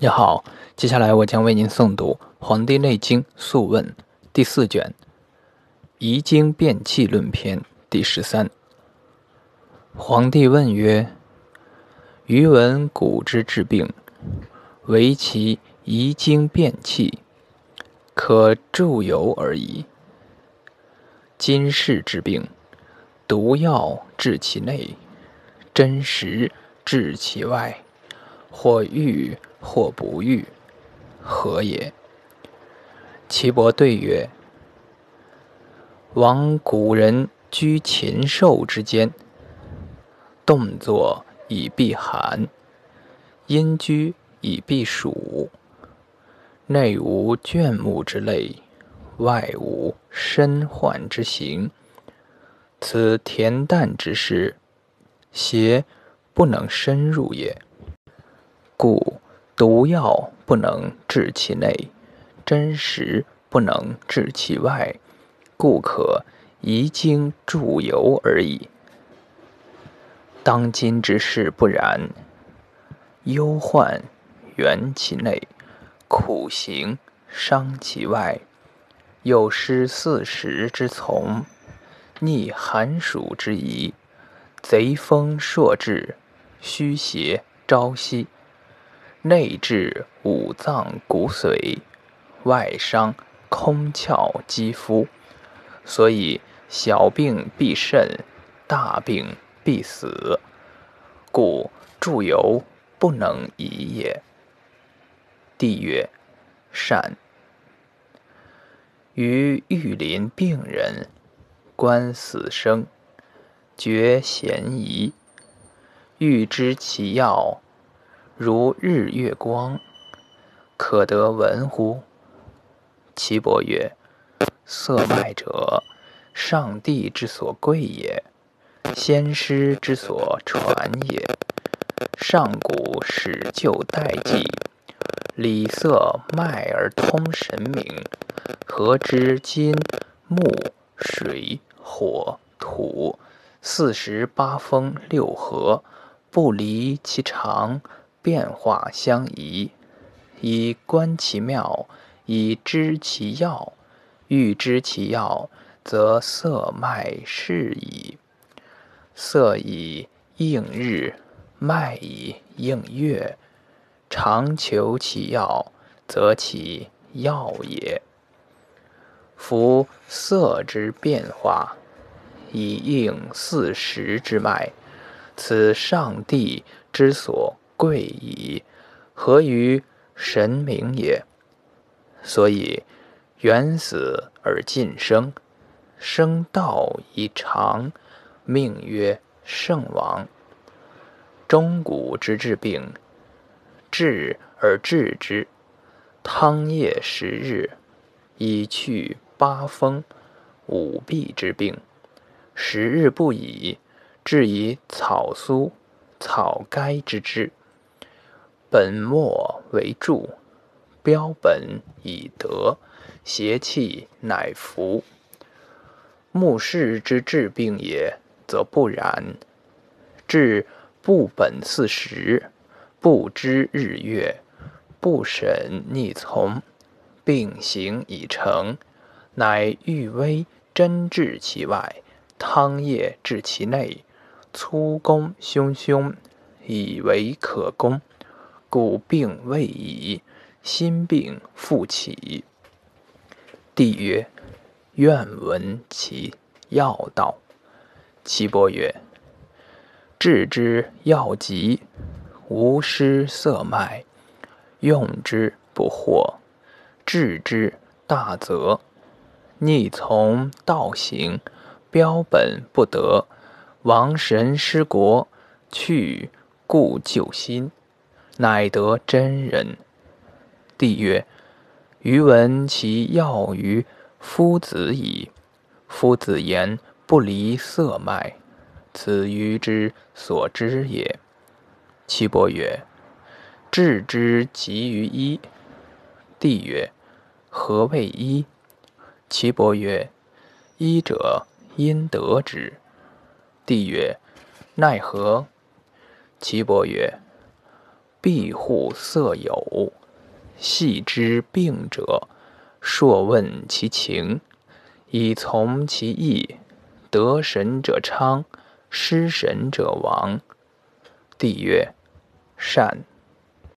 你好，接下来我将为您诵读《黄帝内经·素问》第四卷《遗精变气论篇》第十三。皇帝问曰：“余闻古之治病，唯其遗精变气，可助游而已。今世治病，毒药治其内，真实治其外，或愈。”或不愈，何也？岐伯对曰：“往古人居禽兽之间，动作以避寒，阴居以避暑。内无倦木之类，外无身患之形。此恬淡之事，邪不能深入也。故。”毒药不能治其内，真实不能治其外，故可移精注油而已。当今之事不然，忧患源其内，苦行伤其外，有失四时之从，逆寒暑之宜，贼风朔至，虚邪朝夕。内治五脏骨髓，外伤空窍肌肤，所以小病必甚，大病必死。故注油不能移也。帝曰：善。于玉林病人，观死生，觉嫌疑，欲知其要。如日月光，可得闻乎？岐伯曰：“色脉者，上帝之所贵也，先师之所传也。上古始就代记，理色脉而通神明，何知金木水火土四时八风六合，不离其常。”变化相宜，以观其妙，以知其要。欲知其要，则色脉是矣。色以应日，脉以应月。常求其要，则其要也。夫色之变化，以应四时之脉，此上帝之所。贵矣，何于神明也？所以远死而近生，生道以长，命曰圣王。中古之治病，治而治之，汤液十日，以去八风、五弊之病。十日不已，治以草苏、草该之治。本末为助，标本以德，邪气乃服。目视之治病也，则不然。治不本四时，不知日月，不审逆从，病行已成，乃欲微针治其外，汤液治其内，粗攻汹汹，以为可攻。故病未已，心病复起。帝曰：“愿闻其要道。”岐伯曰：“治之要急，无失色脉，用之不惑；治之大则，逆从道行，标本不得，亡神失国，去故救心。”乃得真人。帝曰：“余闻其要于夫子矣。夫子言不离色脉，此余之所知也。”岐伯曰：“治之急于医。”帝曰：“何谓医？”岐伯曰：“医者，因得之。”帝曰：“奈何？”岐伯曰：庇护色友，系之病者，硕问其情，以从其意。得神者昌，失神者亡。帝曰：善。